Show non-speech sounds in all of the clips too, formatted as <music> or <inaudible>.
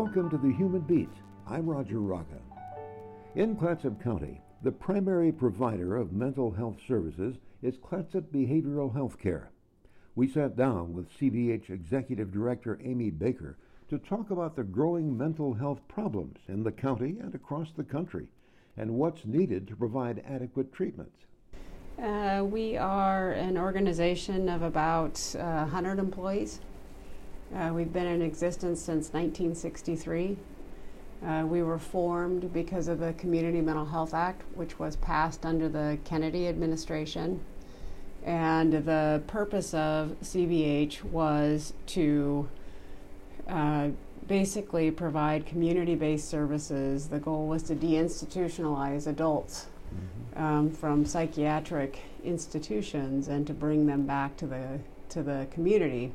Welcome to the Human Beat. I'm Roger Rocca. In Clatsop County, the primary provider of mental health services is Clatsop Behavioral Health Care. We sat down with CBH Executive Director Amy Baker to talk about the growing mental health problems in the county and across the country and what's needed to provide adequate treatments. Uh, we are an organization of about uh, 100 employees. Uh, we've been in existence since 1963. Uh, we were formed because of the Community Mental Health Act, which was passed under the Kennedy administration. And the purpose of CBH was to uh, basically provide community based services. The goal was to deinstitutionalize adults mm-hmm. um, from psychiatric institutions and to bring them back to the, to the community.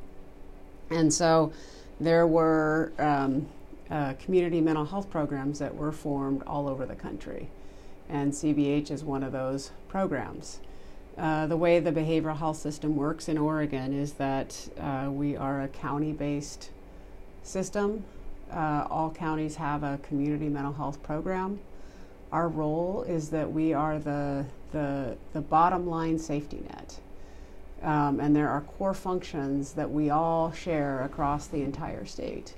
And so there were um, uh, community mental health programs that were formed all over the country. And CBH is one of those programs. Uh, the way the behavioral health system works in Oregon is that uh, we are a county based system. Uh, all counties have a community mental health program. Our role is that we are the, the, the bottom line safety net. Um, and there are core functions that we all share across the entire state.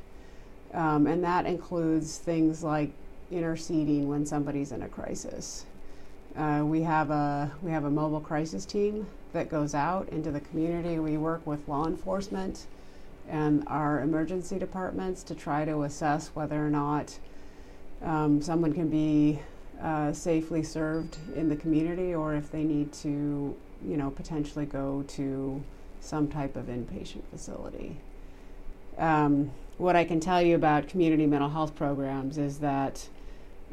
Um, and that includes things like interceding when somebody's in a crisis. Uh, we have a we have a mobile crisis team that goes out into the community. We work with law enforcement and our emergency departments to try to assess whether or not um, someone can be uh, safely served in the community or if they need to, you know, potentially go to some type of inpatient facility. Um, what I can tell you about community mental health programs is that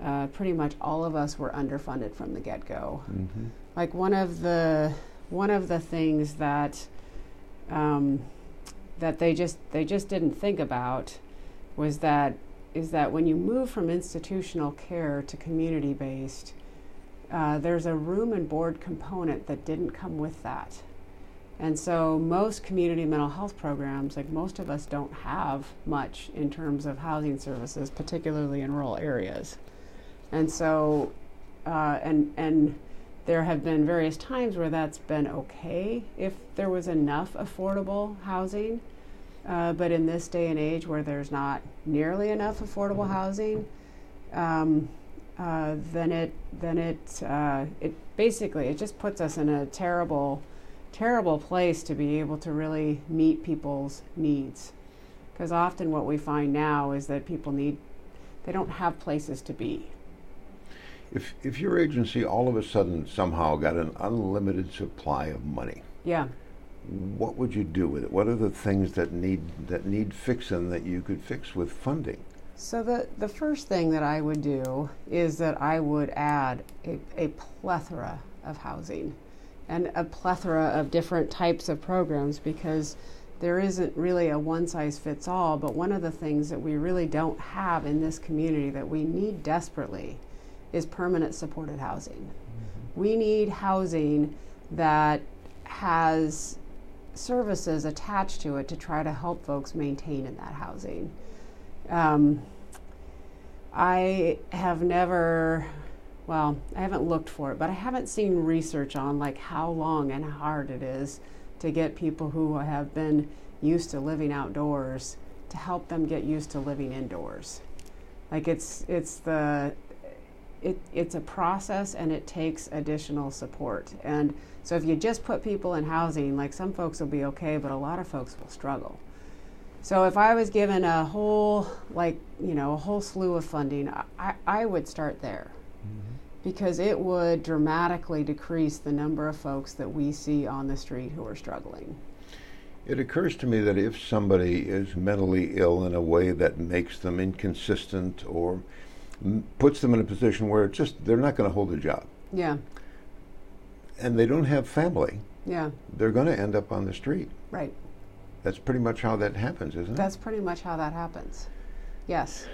uh, pretty much all of us were underfunded from the get-go. Mm-hmm. Like one of the one of the things that um, that they just they just didn't think about was that is that when you move from institutional care to community-based, uh, there's a room and board component that didn't come with that. And so most community mental health programs, like most of us don't have much in terms of housing services, particularly in rural areas. And so, uh, and, and there have been various times where that's been okay if there was enough affordable housing. Uh, but in this day and age where there's not nearly enough affordable housing, um, uh, then it then it uh, it basically it just puts us in a terrible terrible place to be able to really meet people's needs. Because often what we find now is that people need, they don't have places to be. If, if your agency all of a sudden somehow got an unlimited supply of money, yeah, what would you do with it? What are the things that need that need fixing that you could fix with funding? So the the first thing that I would do is that I would add a, a plethora of housing and a plethora of different types of programs because there isn't really a one size fits all. But one of the things that we really don't have in this community that we need desperately is permanent supported housing. Mm-hmm. We need housing that has services attached to it to try to help folks maintain in that housing. Um, I have never well, I haven't looked for it, but I haven't seen research on like how long and hard it is to get people who have been used to living outdoors to help them get used to living indoors. Like it's it's the it, it's a process and it takes additional support. And so if you just put people in housing, like some folks will be okay, but a lot of folks will struggle. So if I was given a whole like you know a whole slew of funding, I, I would start there mm-hmm. because it would dramatically decrease the number of folks that we see on the street who are struggling. It occurs to me that if somebody is mentally ill in a way that makes them inconsistent or m- puts them in a position where it's just they're not going to hold a job. Yeah. And they don't have family. Yeah. They're going to end up on the street. Right. That's pretty much how that happens, isn't it? That's pretty much how that happens. Yes.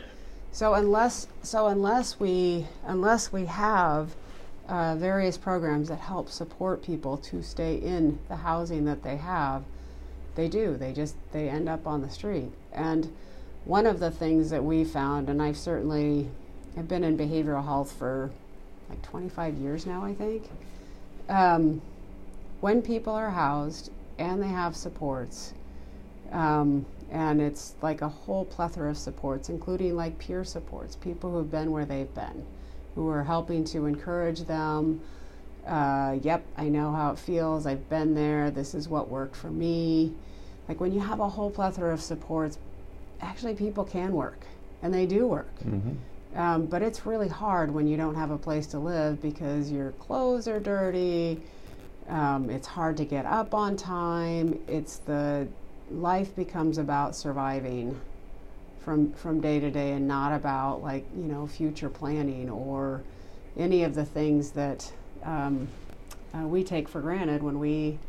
So unless so unless we unless we have uh, various programs that help support people to stay in the housing that they have, they do. They just they end up on the street. And one of the things that we found, and I've certainly I've been in behavioral health for like 25 years now, I think. Um, when people are housed and they have supports, um, and it's like a whole plethora of supports, including like peer supports, people who've been where they've been, who are helping to encourage them. Uh, yep, I know how it feels. I've been there. This is what worked for me. Like when you have a whole plethora of supports, actually people can work, and they do work. Mm-hmm. Um, but it's really hard when you don't have a place to live because your clothes are dirty. Um, it's hard to get up on time. It's the life becomes about surviving from from day to day and not about like you know future planning or any of the things that um, uh, we take for granted when we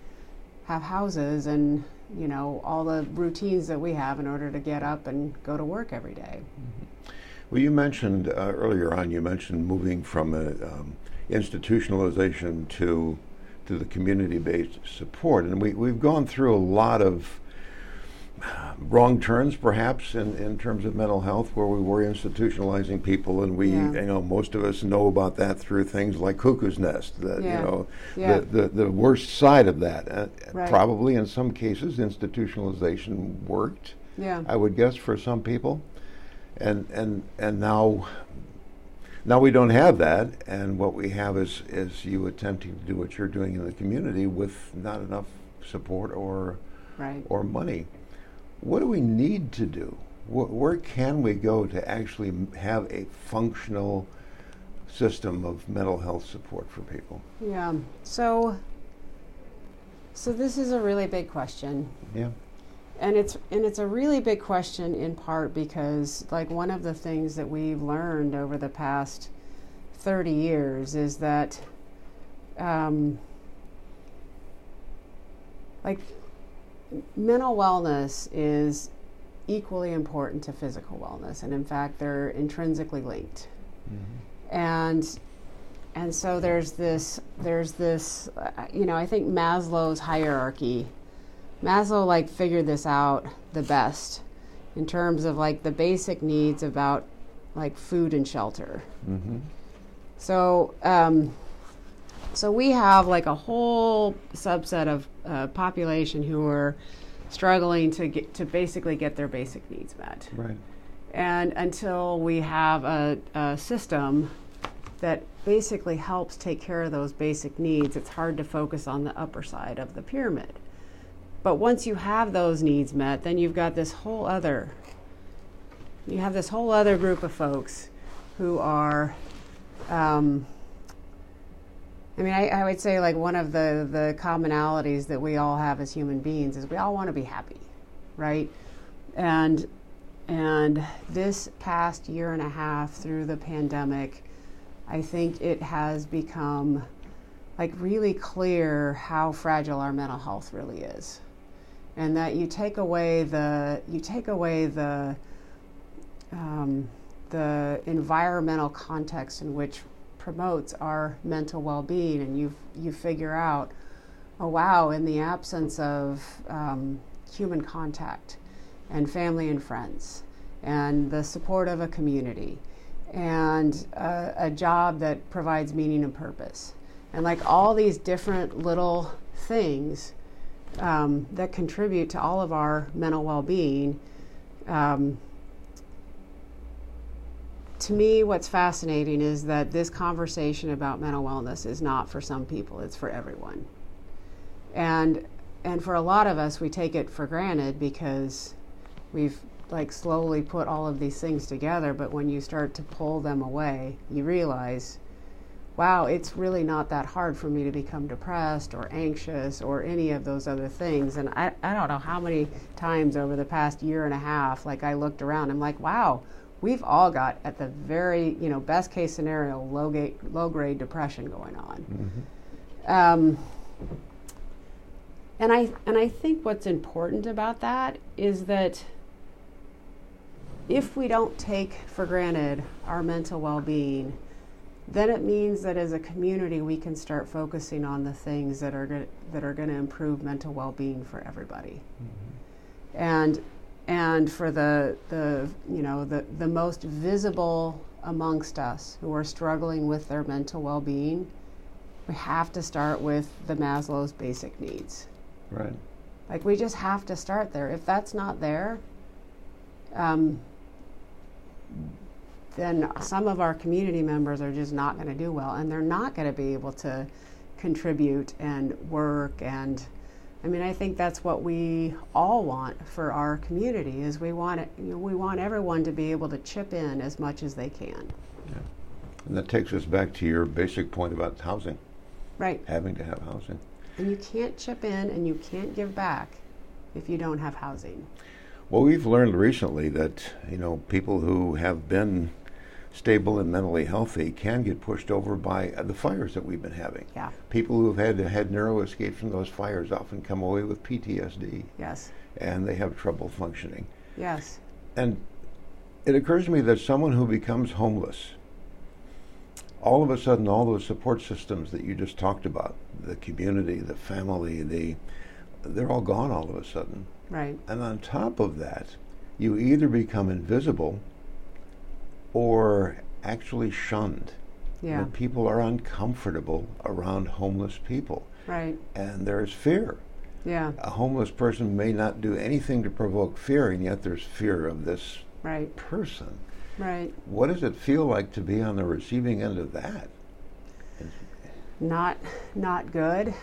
have houses and you know all the routines that we have in order to get up and go to work every day. Mm-hmm. Well, you mentioned uh, earlier on. You mentioned moving from a, um, institutionalization to to the community-based support, and we we've gone through a lot of wrong turns perhaps in, in terms of mental health where we were institutionalizing people and we yeah. you know most of us know about that through things like cuckoo's nest that yeah. you know yeah. the, the, the worst side of that uh, right. probably in some cases institutionalization worked yeah i would guess for some people and and and now now we don't have that and what we have is is you attempting to do what you're doing in the community with not enough support or right. or money what do we need to do? where can we go to actually have a functional system of mental health support for people? Yeah. So, so this is a really big question. Yeah. And it's and it's a really big question in part because like one of the things that we've learned over the past thirty years is that, um, like mental wellness is equally important to physical wellness, and in fact, they're intrinsically linked. Mm-hmm. And and so there's this there's this uh, you know I think Maslow's hierarchy. Maslow like figured this out the best in terms of like the basic needs about like food and shelter. Mm-hmm. So um, so we have like a whole subset of uh, population who are struggling to get to basically get their basic needs met. Right. And until we have a, a system that basically helps take care of those basic needs, it's hard to focus on the upper side of the pyramid. But once you have those needs met, then you've got this whole other you have this whole other group of folks who are um, I mean, I, I, would say like one of the, the commonalities that we all have as human beings is we all want to be happy, right? And and this past year and a half through the pandemic, I think it has become like really clear how fragile our mental health really is, and that you take away the you take away the um, the environmental context in which promotes our mental well-being and you you figure out oh wow in the absence of um, human contact and family and friends and the support of a community and a, a job that provides meaning and purpose and like all these different little things um, that contribute to all of our mental well-being um, to me, what's fascinating is that this conversation about mental wellness is not for some people, it's for everyone. And and for a lot of us we take it for granted because we've like slowly put all of these things together, but when you start to pull them away, you realize wow, it's really not that hard for me to become depressed or anxious or any of those other things. And I, I don't know how many times over the past year and a half, like I looked around, I'm like, wow, we've all got at the very you know best case scenario low grade low grade depression going on. Mm-hmm. Um, and I and I think what's important about that is that if we don't take for granted our mental well-being, then it means that as a community we can start focusing on the things that are go- that are going to improve mental well-being for everybody. Mm-hmm. And and for the the you know the the most visible amongst us who are struggling with their mental well-being we have to start with the Maslow's basic needs. Right. Like we just have to start there. If that's not there um, then some of our community members are just not going to do well and they're not going to be able to contribute and work and I mean, I think that's what we all want for our community is we want it, you know, we want everyone to be able to chip in as much as they can. Yeah. And that takes us back to your basic point about housing. Right. Having to have housing. And you can't chip in and you can't give back if you don't have housing. Well, we've learned recently that, you know, people who have been stable and mentally healthy can get pushed over by uh, the fires that we've been having. Yeah. People who have had had narrow escapes from those fires often come away with PTSD. Yes. And they have trouble functioning. Yes. And it occurs to me that someone who becomes homeless, all of a sudden, all those support systems that you just talked about, the community, the family, the they're all gone all of a sudden. Right. And on top of that, you either become invisible or actually shunned. Yeah. people are uncomfortable around homeless people. Right. And there's fear. Yeah. A homeless person may not do anything to provoke fear, and yet there's fear of this right. person. Right. What does it feel like to be on the receiving end of that? Not, not good.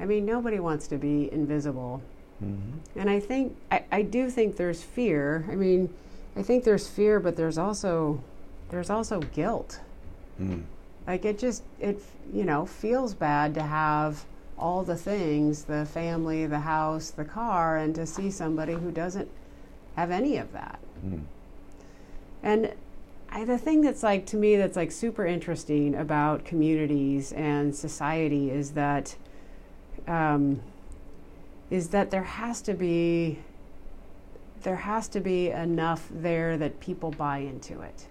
I mean, nobody wants to be invisible. Mm-hmm. And I think, I, I do think there's fear. I mean, I think there's fear, but there's also there's also guilt. Mm. Like it just it you know feels bad to have all the things the family, the house, the car, and to see somebody who doesn't have any of that. Mm. And I, the thing that's like to me that's like super interesting about communities and society is that um, is that there has to be there has to be enough there that people buy into it.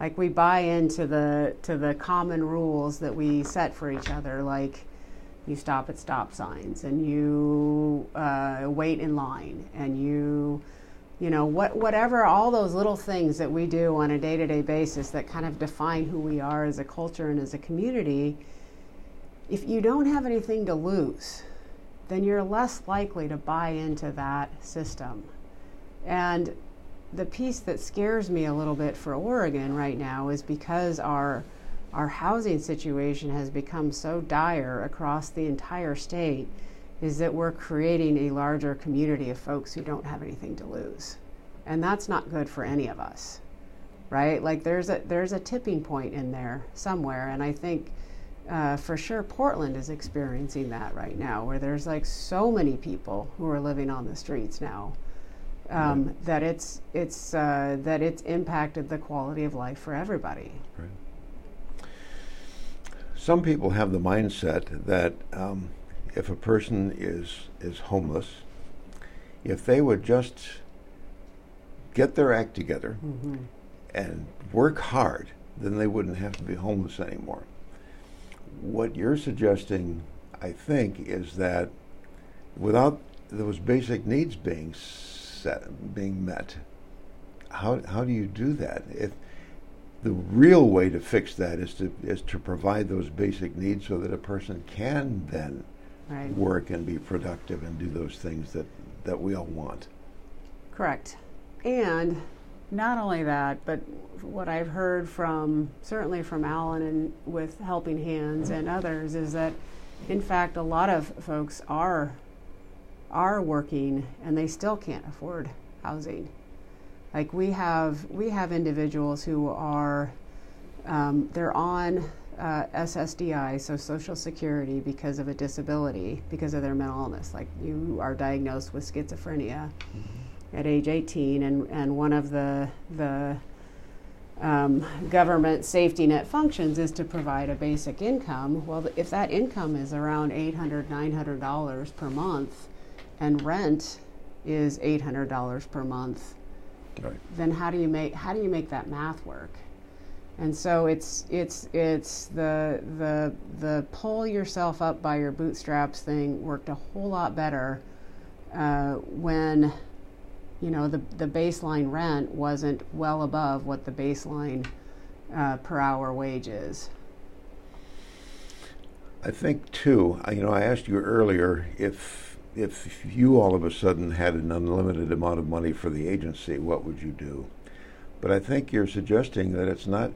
Like we buy into the to the common rules that we set for each other, like you stop at stop signs and you uh, wait in line and you you know what whatever all those little things that we do on a day-to-day basis that kind of define who we are as a culture and as a community if you don't have anything to lose then you're less likely to buy into that system and the piece that scares me a little bit for Oregon right now is because our our housing situation has become so dire across the entire state is that we're creating a larger community of folks who don't have anything to lose. And that's not good for any of us. Right? Like there's a there's a tipping point in there somewhere and I think uh, for sure Portland is experiencing that right now where there's like so many people who are living on the streets now um, that it's it's uh, that it's impacted the quality of life for everybody. Right. Some people have the mindset that um, if a person is is homeless, if they would just get their act together mm-hmm. and work hard, then they wouldn't have to be homeless anymore. What you're suggesting, I think, is that without those basic needs being set, being met. How how do you do that? If the real way to fix that is to is to provide those basic needs so that a person can then right. work and be productive and do those things that that we all want. Correct. And not only that, but what I've heard from certainly from Alan and with Helping Hands and others is that in fact a lot of folks are are working and they still can't afford housing. Like we have, we have individuals who are, um, they're on uh, SSDI, so Social Security, because of a disability, because of their mental illness. Like you are diagnosed with schizophrenia mm-hmm. at age 18, and, and one of the the um, government safety net functions is to provide a basic income. Well, if that income is around $800, $900 per month, and rent is eight hundred dollars per month, right. then how do you make how do you make that math work? And so it's it's it's the the the pull yourself up by your bootstraps thing worked a whole lot better uh, when you know, the, the baseline rent wasn't well above what the baseline uh, per hour wage is. I think too. You know, I asked you earlier if if you all of a sudden had an unlimited amount of money for the agency, what would you do? But I think you're suggesting that it's not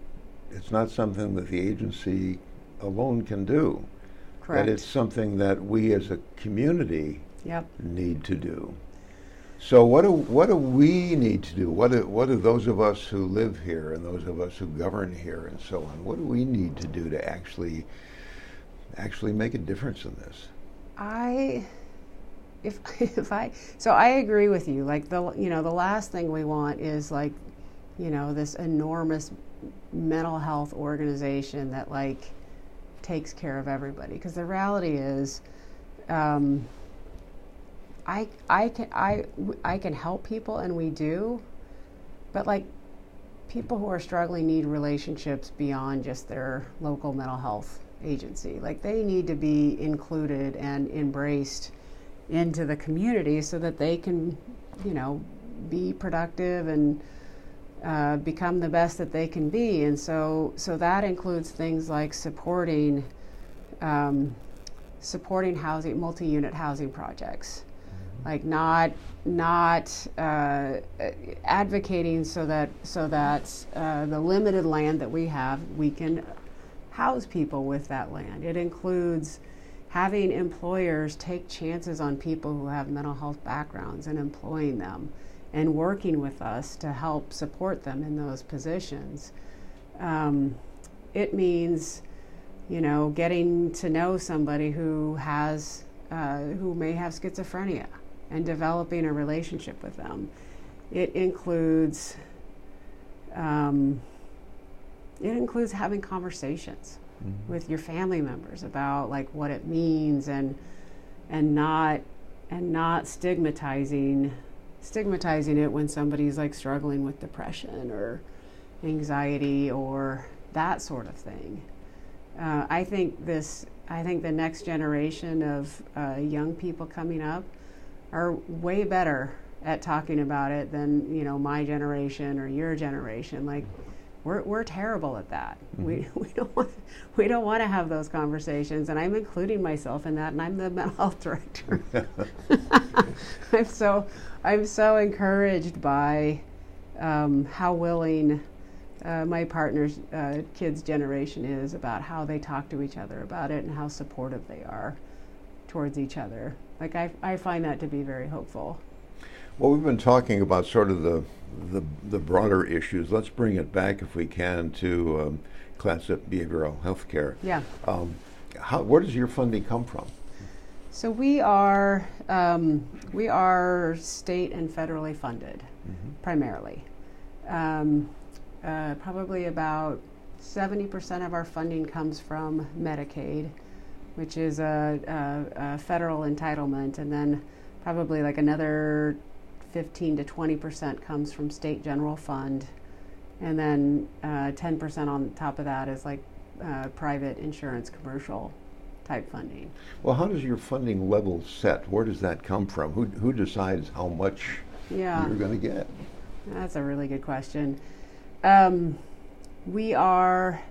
it's not something that the agency alone can do. Correct. That it's something that we as a community yep. need to do. So what do what do we need to do? What do, what do those of us who live here and those of us who govern here and so on? What do we need to do to actually actually make a difference in this? I if <laughs> if I so I agree with you. Like the you know the last thing we want is like you know this enormous mental health organization that like takes care of everybody because the reality is. Um, I I can I I can help people and we do, but like people who are struggling need relationships beyond just their local mental health agency. Like they need to be included and embraced into the community so that they can, you know, be productive and uh, become the best that they can be. And so so that includes things like supporting um, supporting housing multi-unit housing projects like not not uh, advocating so that so that uh, the limited land that we have we can house people with that land. It includes having employers take chances on people who have mental health backgrounds and employing them and working with us to help support them in those positions. Um, it means, you know, getting to know somebody who has uh, who may have schizophrenia and developing a relationship with them. It includes um, it includes having conversations mm-hmm. with your family members about like what it means and and not and not stigmatizing stigmatizing it when somebody's like struggling with depression or anxiety or that sort of thing. Uh, I think this. I think the next generation of uh, young people coming up are way better at talking about it than you know my generation or your generation. Like we're we're terrible at that. Mm-hmm. We <laughs> we don't want we don't want to have those conversations, and I'm including myself in that. And I'm the <laughs> mental health director. <laughs> I'm so I'm so encouraged by um, how willing. Uh, my partner's uh, kids' generation is about how they talk to each other about it and how supportive they are towards each other. Like I, I find that to be very hopeful. Well, we've been talking about sort of the the, the broader issues. Let's bring it back, if we can, to um, Clatsop Behavioral Health Care. Yeah. Um, how, where does your funding come from? So we are um, we are state and federally funded, mm-hmm. primarily. Um, uh, probably about seventy percent of our funding comes from Medicaid, which is a, a, a, federal entitlement, and then probably like another 15 to 20 percent comes from state general fund, and then uh, 10 percent on top of that is like uh, private insurance commercial type funding. Well, how does your funding level set? Where does that come from? Who, who decides how much yeah. you're going to get? That's a really good question. Um, we are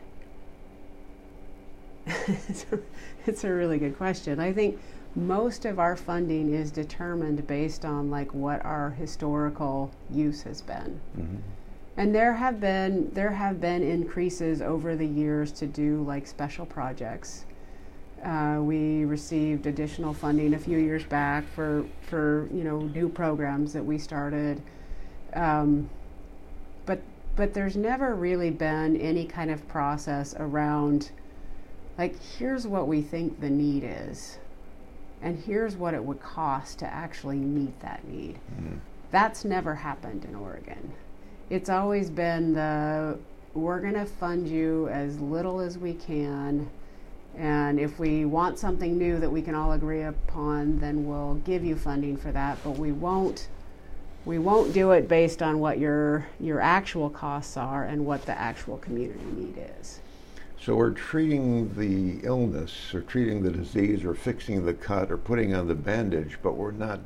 <laughs> it's, a, it's a really good question. I think most of our funding is determined based on like what our historical use has been. Mm-hmm. And there have been there have been increases over the years to do like special projects. Uh, we received additional funding a few years back for for you know new programs that we started, um, but but there's never really been any kind of process around like here's what we think the need is and here's what it would cost to actually meet that need. Mm. that's never happened in oregon. It's always been the we're going to fund you as little as we can and if we want something new that we can all agree upon then we'll give you funding for that. But we won't we won't do it based on what your your actual costs are and what the actual community need is so we're treating the illness or treating the disease or fixing the cut or putting on the bandage, but we're not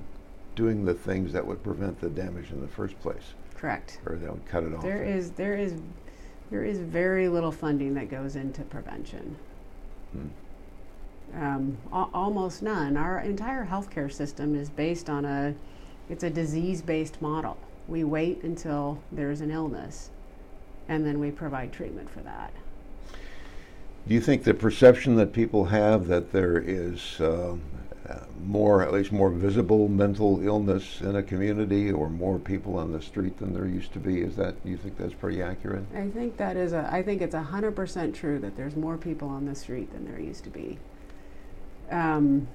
doing the things that would prevent the damage in the first place, Correct. or they would cut it off. There is there is there is very little funding that goes into prevention. Hmm. Um, al- almost none. Our entire healthcare system is based on a it's a disease-based model. We wait until there's an illness, and then we provide treatment for that. Do you think the perception that people have that there is uh, more, at least more visible mental illness in a community, or more people on the street than there used to be, is that? You think that's pretty accurate? I think that is a. I think it's hundred percent true that there's more people on the street than there used to be. Um,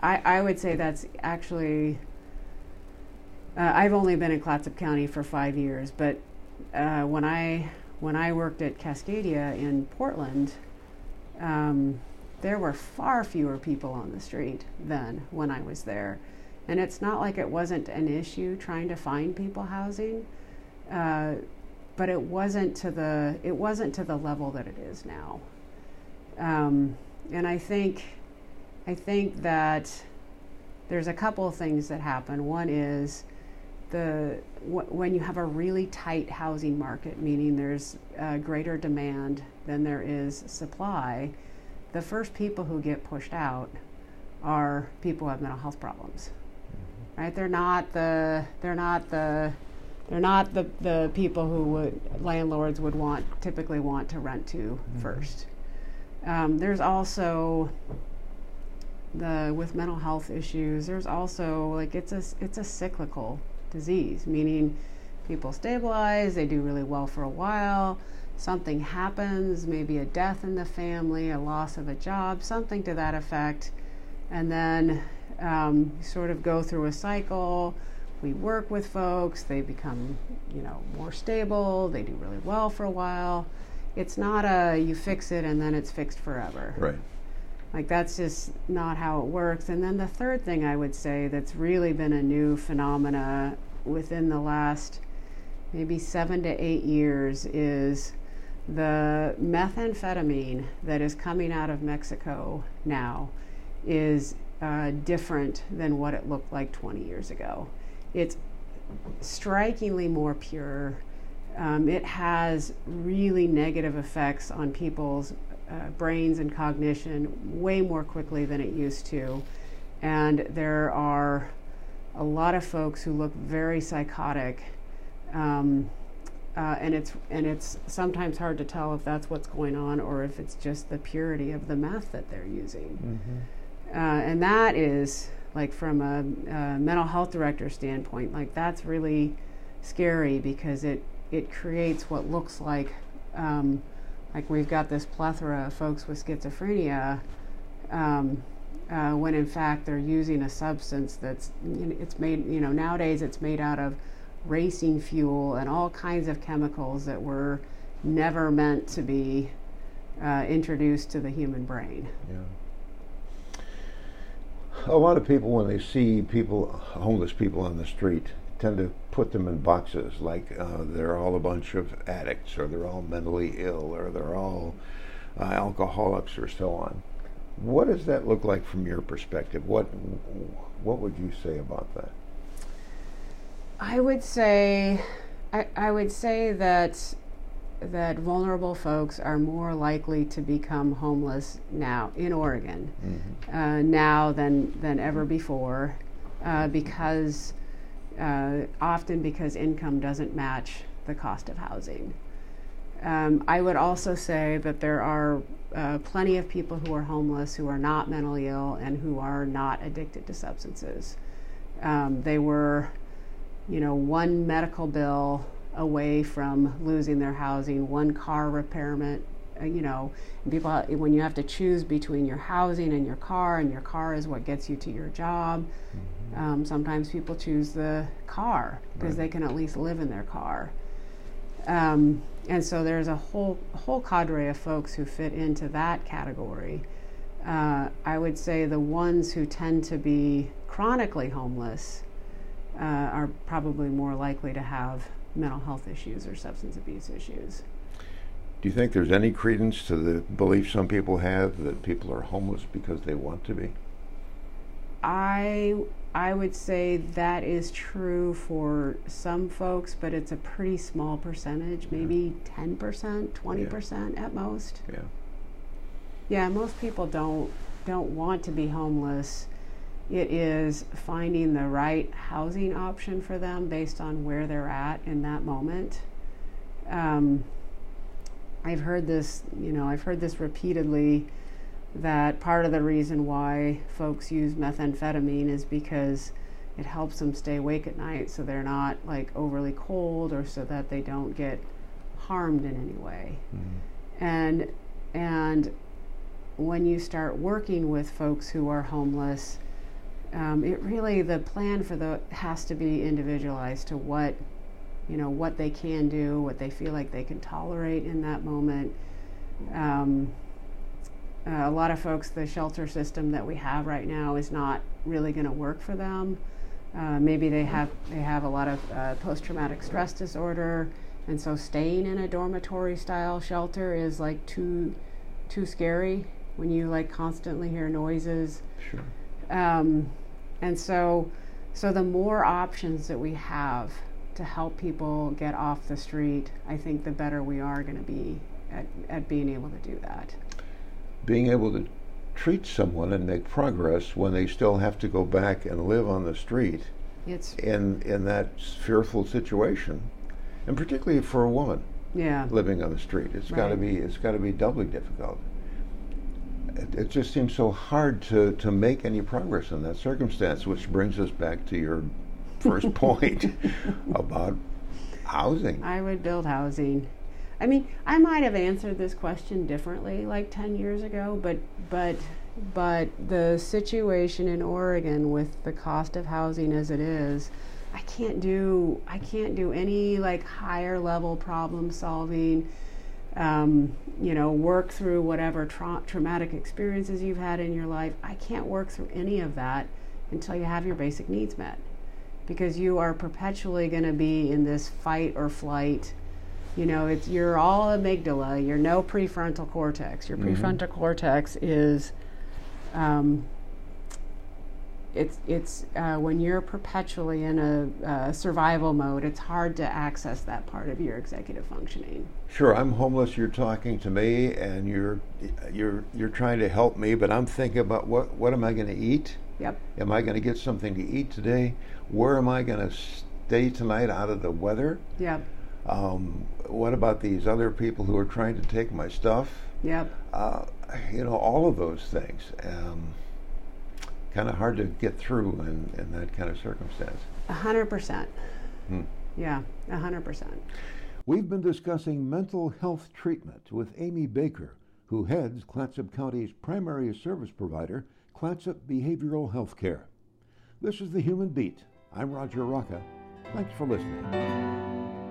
I I would say that's actually. Uh, I've only been in Clatsop County for five years, but uh, when I when I worked at Cascadia in Portland, um, there were far fewer people on the street than when I was there, and it's not like it wasn't an issue trying to find people housing. Uh, but it wasn't to the it wasn't to the level that it is now. Um, and I think I think that there's a couple of things that happen. One is the when you have a really tight housing market, meaning there's uh, greater demand than there is supply, the first people who get pushed out are people who have mental health problems. Right? They're not the they're not the they're not the, the people who would landlords would want typically want to rent to first. Um, there's also the with mental health issues. There's also like it's a it's a cyclical disease, meaning people stabilize, they do really well for a while. Something happens, maybe a death in the family, a loss of a job, something to that effect, and then um, sort of go through a cycle. We work with folks. They become you know more stable. They do really well for a while. It's not a you fix it and then it's fixed forever. Right. like that's just not how it works. And then the third thing i would say that's really been a new phenomena within the last maybe seven to eight years is the methamphetamine that is coming out of mexico now is uh, different than what it looked like 20 years ago it's strikingly more pure. Um, it has really negative effects on people's uh, brains and cognition way more quickly than it used to. And there are a lot of folks who look very psychotic. Um, uh, and it's and it's sometimes hard to tell if that's what's going on or if it's just the purity of the meth that they're using. Uh, and that is like from a, a mental health director standpoint, like that's really scary because it it creates what looks like um, like we've got this plethora of folks with schizophrenia. Um, uh, when in fact they're using a substance that's you know, it's made you know nowadays it's made out of racing fuel and all kinds of chemicals that were never meant to be uh, introduced to the human brain. Yeah. A lot of people, when they see people, homeless people on the street, tend to put them in boxes like uh, they're all a bunch of addicts, or they're all mentally ill, or they're all uh, alcoholics, or so on. What does that look like from your perspective? What What would you say about that? I would say, I, I would say that that vulnerable folks are more likely to become homeless now in Oregon Mm-hmm. uh, now than than ever before, uh, because uh, often because income doesn't match the cost of housing. Um, I would also say that there are uh, plenty of people who are homeless who are not mentally ill and who are not addicted to substances. Um, they were, you know, one medical bill away from losing their housing, one car repairment, uh, you know, people when you have to choose between your housing and your car, and your car is what gets you to your job. Um, sometimes people choose the car because Right. they can at least live in their car. Um, and so there's a whole whole cadre of folks who fit into that category. Uh, I would say the ones who tend to be chronically homeless uh, are probably more likely to have mental health issues or substance abuse issues. Do you think there's any credence to the belief some people have that people are homeless because they want to be? I I would say that is true for some folks, but it's a pretty small percentage, maybe ten percent, twenty percent at most. Yeah. Yeah, most people don't don't want to be homeless. It is finding the right housing option for them based on where they're at in that moment. Um, I've heard this, you know, I've heard this repeatedly that part of the reason why folks use methamphetamine is because it helps them stay awake at night so they're not like overly cold or so that they don't get harmed in any way. Mm-hmm. And and when you start working with folks who are homeless, um, it really the plan for the has to be individualized to what you know what they can do, what they feel like they can tolerate in that moment. Um, uh, a lot of folks, the shelter system that we have right now is not really going to work for them. Uh, maybe they have they have a lot of uh, post-traumatic stress disorder, and so staying in a dormitory style shelter is like too too scary when you like constantly hear noises. Sure. Um, and so so the more options that we have to help people get off the street, I think the better we are going to be at, at being able to do that being able to treat someone and make progress when they still have to go back and live on the street it's in in that fearful situation, and particularly for a woman, yeah, living on the street, it's right. got to be it's got to be doubly difficult. It, it, just seems so hard to to make any progress in that circumstance, which brings us back to your first <laughs> point about housing. I would build housing. I mean, I might have answered this question differently like 10 years ago, but but but the situation in Oregon with the cost of housing as it is, I can't do I can't do any like higher level problem solving. Um, you know, work through whatever tra- traumatic experiences you've had in your life. I can't work through any of that until you have your basic needs met, because you are perpetually going to be in this fight or flight you know, it's you're all amygdala. You're no prefrontal cortex. Your mm-hmm. prefrontal cortex is, um, it's it's uh, when you're perpetually in a uh, survival mode. It's hard to access that part of your executive functioning. Sure, I'm homeless. You're talking to me, and you're you're you're trying to help me, but I'm thinking about what what am I going to eat? Yep. Am I going to get something to eat today? Where am I going to stay tonight out of the weather? Yep. Um, what about these other people who are trying to take my stuff? Yep. Uh, you know, all of those things. Um, kind of hard to get through in, in that kind of circumstance. A hundred percent. Hmm. Yeah, a hundred percent. We've been discussing mental health treatment with Amy Baker, who heads Clatsop County's primary service provider, Clatsop Behavioral Health Care. This is the Human Beat. I'm Roger Rocca. Thanks for listening.